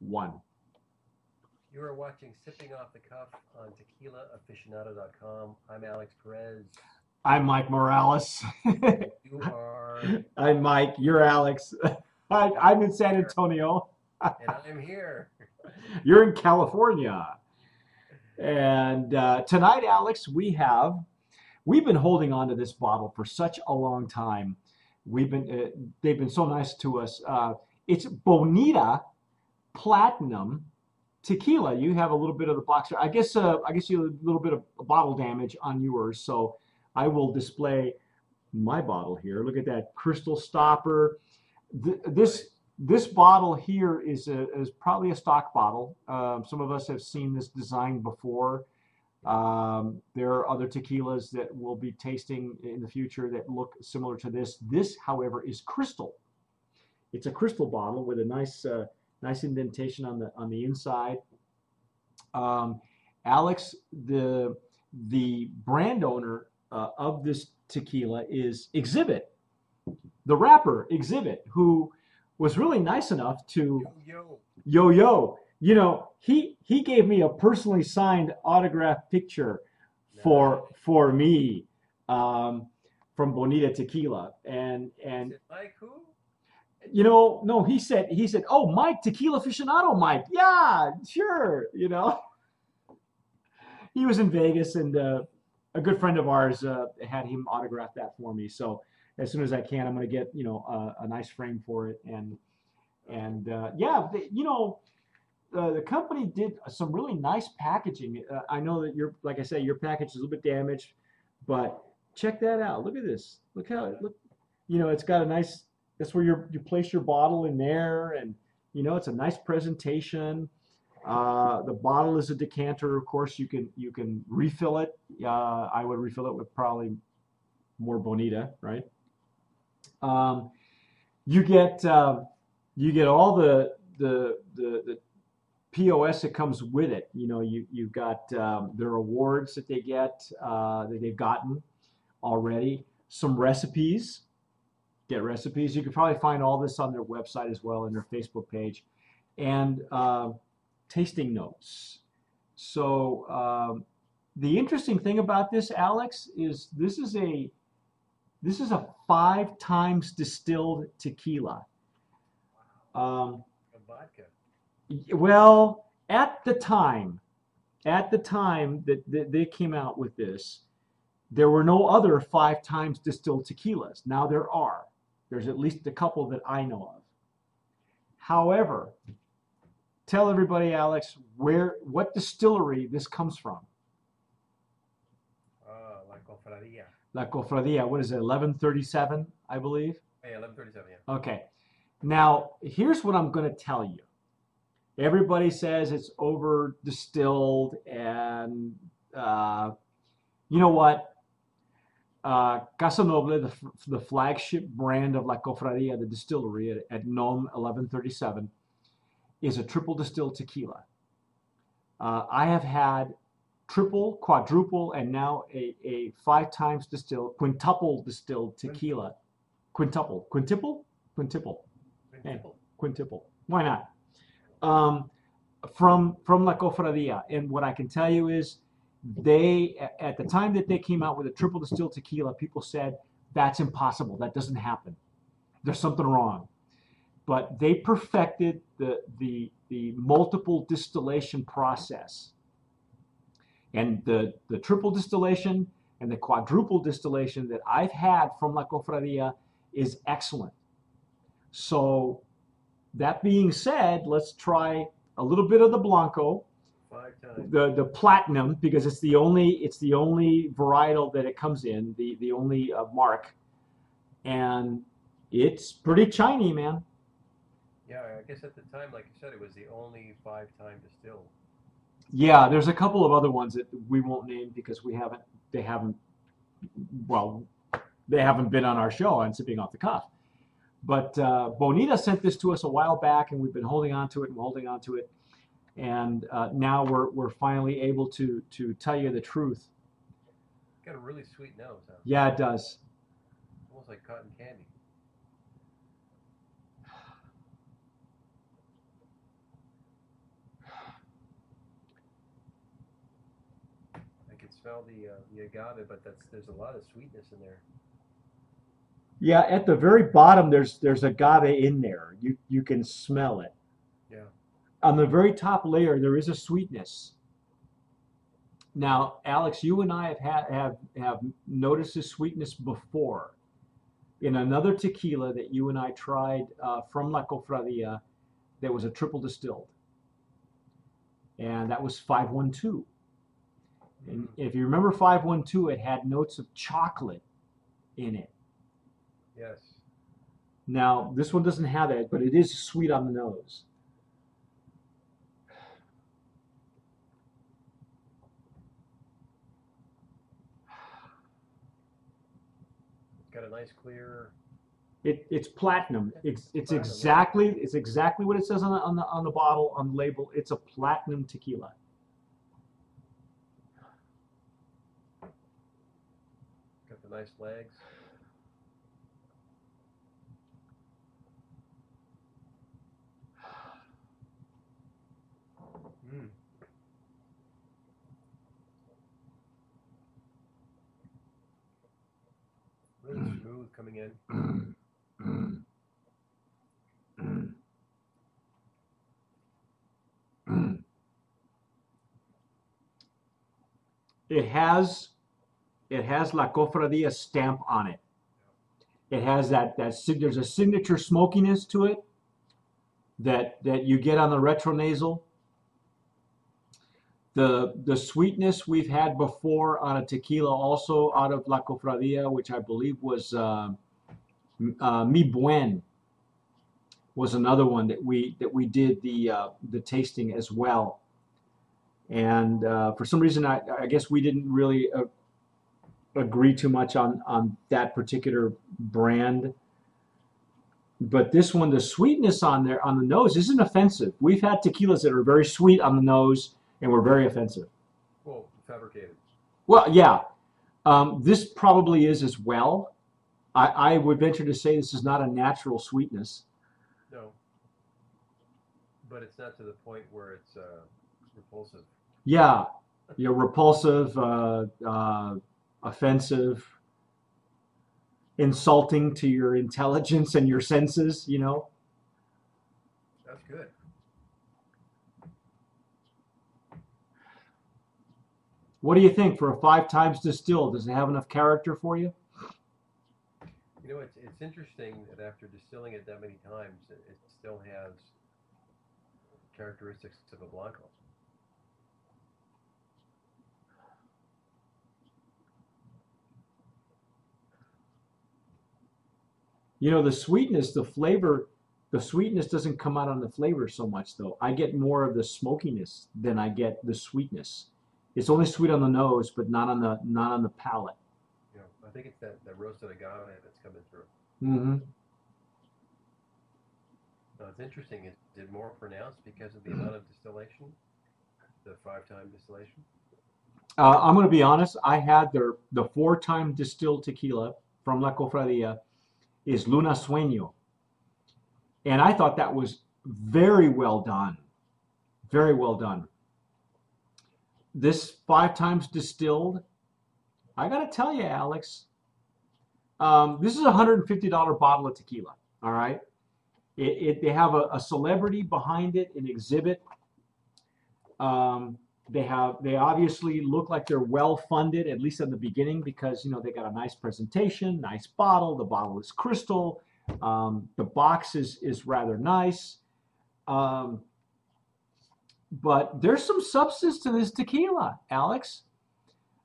one. You are watching Sipping Off the Cuff on tequilaaficionado.com. I'm Alex Perez. I'm Mike Morales. You are, I'm Mike. You're Alex. I, I'm in San Antonio. and I'm here. You're in California. And uh, tonight, Alex, we have we've been holding on to this bottle for such a long time. We've been uh, they've been so nice to us. Uh, it's Bonita Platinum Tequila. You have a little bit of the box. I guess uh, I guess you have a little bit of bottle damage on yours. So I will display my bottle here. Look at that crystal stopper. Th- this this bottle here is a, is probably a stock bottle. Um, some of us have seen this design before. Um, there are other tequilas that we'll be tasting in the future that look similar to this. This, however, is crystal. It's a crystal bottle with a nice uh, nice indentation on the on the inside. Um, Alex, the the brand owner uh, of this tequila is Xzibit, the rapper Xzibit, who was really nice enough to Yo, yo yo. You know, he he gave me a personally signed autograph picture for for me um, from Bonita Tequila, and and Is it Mike who? You know, no, he said he said, "Oh, Mike, tequila aficionado, Mike. Yeah, sure." You know, he was in Vegas, and uh, a good friend of ours uh, had him autograph that for me. So as soon as I can, I'm going to get you know a, a nice frame for it, and and uh, yeah, they, you know. Uh, the company did some really nice packaging. Uh, I know that your, like I say, your package is a little bit damaged, but check that out. Look at this. Look how it look. You know, it's got a nice that's where you you place your bottle in there, and you know it's a nice presentation. Uh, the bottle is a decanter, of course. You can you can refill it. Uh, I would refill it with probably more Bonita, right? Um, you get uh, you get all the the the, the POS that comes with it. You know, you you've got um, their awards that they get uh, that they've gotten already. Some recipes get recipes. You can probably find all this on their website as well and their Facebook page, and uh, tasting notes. So um, the interesting thing about this, Alex, is this is a this is a five times distilled tequila. Um, vodka. well, at the time, at the time that, that they came out with this, there were no other five times distilled tequilas. Now there are. There's at least a couple that I know of. However, tell everybody, Alex, where what distillery this comes from. Ah, La Cofradia. La Cofradia. What is it? 1137, I believe. Hey, 1137, yeah. Okay. Now, here's what I'm going to tell you. Everybody says it's over distilled, and uh, you know what? Uh, Casa Noble, the, the flagship brand of La Cofradia, the distillery at, at NOM 1137, is a triple distilled tequila. Uh, I have had triple, quadruple, and now a, a five times distilled, quintuple distilled tequila. Quintuple. Quintuple? Quintuple Principal. quintuple. Why not? Um, from from La Cofradia, and what I can tell you is, they at the time that they came out with a triple distilled tequila, people said that's impossible. That doesn't happen. There's something wrong. But they perfected the the the multiple distillation process, and the the triple distillation and the quadruple distillation that I've had from La Cofradia is excellent. So, that being said, let's try a little bit of the Blanco, Five times. the the Platinum, because it's the only it's the only varietal that it comes in, the the only uh, mark, and it's pretty shiny, man. Yeah, I guess at the time, like you said, it was the only five time distilled. Yeah, there's a couple of other ones that we won't name because we haven't they haven't well they haven't been on our show on sipping off the cuff. But uh, Bonita sent this to us a while back, and we've been holding on to it and holding on to it, and uh, now we're, we're finally able to to tell you the truth. Got a really sweet nose. Huh? Yeah, it does. Almost like cotton candy. I can smell the uh, the agave, but that's there's a lot of sweetness in there. Yeah, at the very bottom, there's there's agave in there. You you can smell it. Yeah. On the very top layer, there is a sweetness. Now, Alex, you and I have had, have have noticed this sweetness before. In another tequila that you and I tried uh, from La Cofradia, that was a triple distilled, and that was 512. And Mm, if you remember 512, it had notes of chocolate in it. yes. Now, this one doesn't have that, but it is sweet on the nose. Got a nice clear. It, it's platinum. It's, it's Platinum. exactly it's exactly what it says on the, on the on the bottle on the label. It's a platinum tequila. Got the nice legs. Coming in. It has it has La Cofradia stamp on it. It has that that there's a signature smokiness to it that that you get on the retronasal. The the sweetness we've had before on a tequila also out of La Cofradia, which I believe was uh, uh, Mi Buen, was another one that we that we did the uh, the tasting as well. And uh, for some reason, I, I guess we didn't really uh, agree too much on on that particular brand. But this one, the sweetness on there on the nose isn't offensive. We've had tequilas that are very sweet on the nose and were very offensive. Well, fabricated. Well, yeah, um, this probably is as well. I, I would venture to say this is not a natural sweetness. No. But it's not to the point where it's uh, repulsive. Yeah, you're repulsive, uh, uh, offensive, insulting to your intelligence and your senses. You know. That's good. What do you think for a five times distilled? Does it have enough character for you? You know, it's it's interesting that after distilling it that many times, it, it still has characteristics of a blanco. You know, the sweetness, the flavor, the sweetness doesn't come out on the flavor so much though. I get more of the smokiness than I get the sweetness. It's only sweet on the nose, but not on the not on the palate. Know, I think it's that, that roasted agave that's coming through. Mm-hmm. Now, it's interesting. Is it more pronounced because of the amount of distillation, the five-time distillation? Uh, I'm going to be honest. I had their the four-time distilled tequila from La Cofradia is Luna Sueño, and I thought that was very well done, very well done. This five times distilled, I got to tell you, Alex, um, this is a hundred and fifty dollar bottle of tequila. All right, it, it they have a, a celebrity behind it, an Xzibit. Um, they have they obviously look like they're well funded at least in the beginning because you know they got a nice presentation nice bottle the bottle is crystal um, the box is is rather nice um, but there's some substance to this tequila alex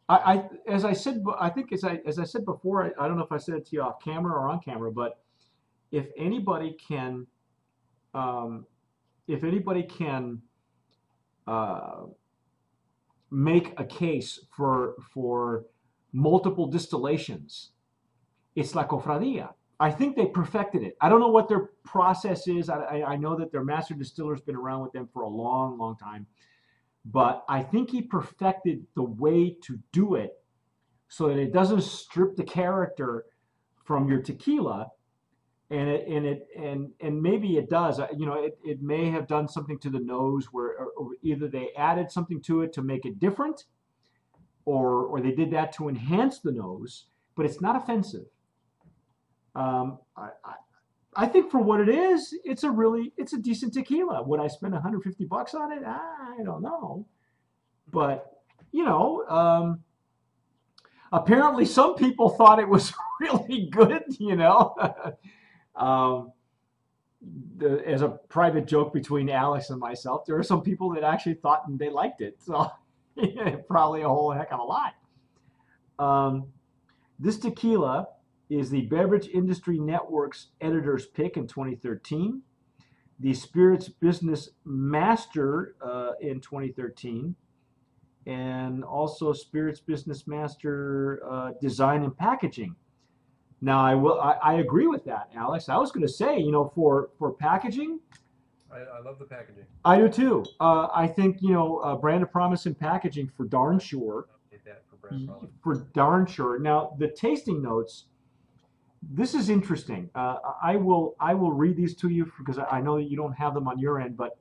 I, I as i said i think as i as i said before I, I don't know if i said it to you off camera or on camera but if anybody can um, if anybody can uh, make a case for for multiple distillations, it's La Cofradia. I think they perfected it. I don't know what their process is. I, I, I know that their master distiller's been around with them for a long, long time, but I think he perfected the way to do it so that it doesn't strip the character from your tequila and it and it and and maybe it does you know it, it may have done something to the nose where or, either they added something to it to make it different or or they did that to enhance the nose, but it's not offensive. Um, I, I I think for what it is, it's a really it's a decent tequila. Would I spend 150 bucks on it? I don't know, but you know, um, apparently some people thought it was really good. You know, um, the, as a private joke between Alex and myself, there are some people that actually thought they liked it. So probably a whole heck of a lot. Um, this tequila is the Beverage Industry Network's editor's pick in 2013, the Spirits Business Master uh, in 2013, and also Spirits Business Master uh, Design and Packaging. Now, I will. I, I agree with that, Alex. I was going to say, you know, for for packaging, I, I love the packaging. I do too. Uh, I think you know, uh, brand of promise and packaging for darn sure. For. For darn sure. Now, the tasting notes. This is interesting. Uh, I will I will read these to you because I know that you don't have them on your end, but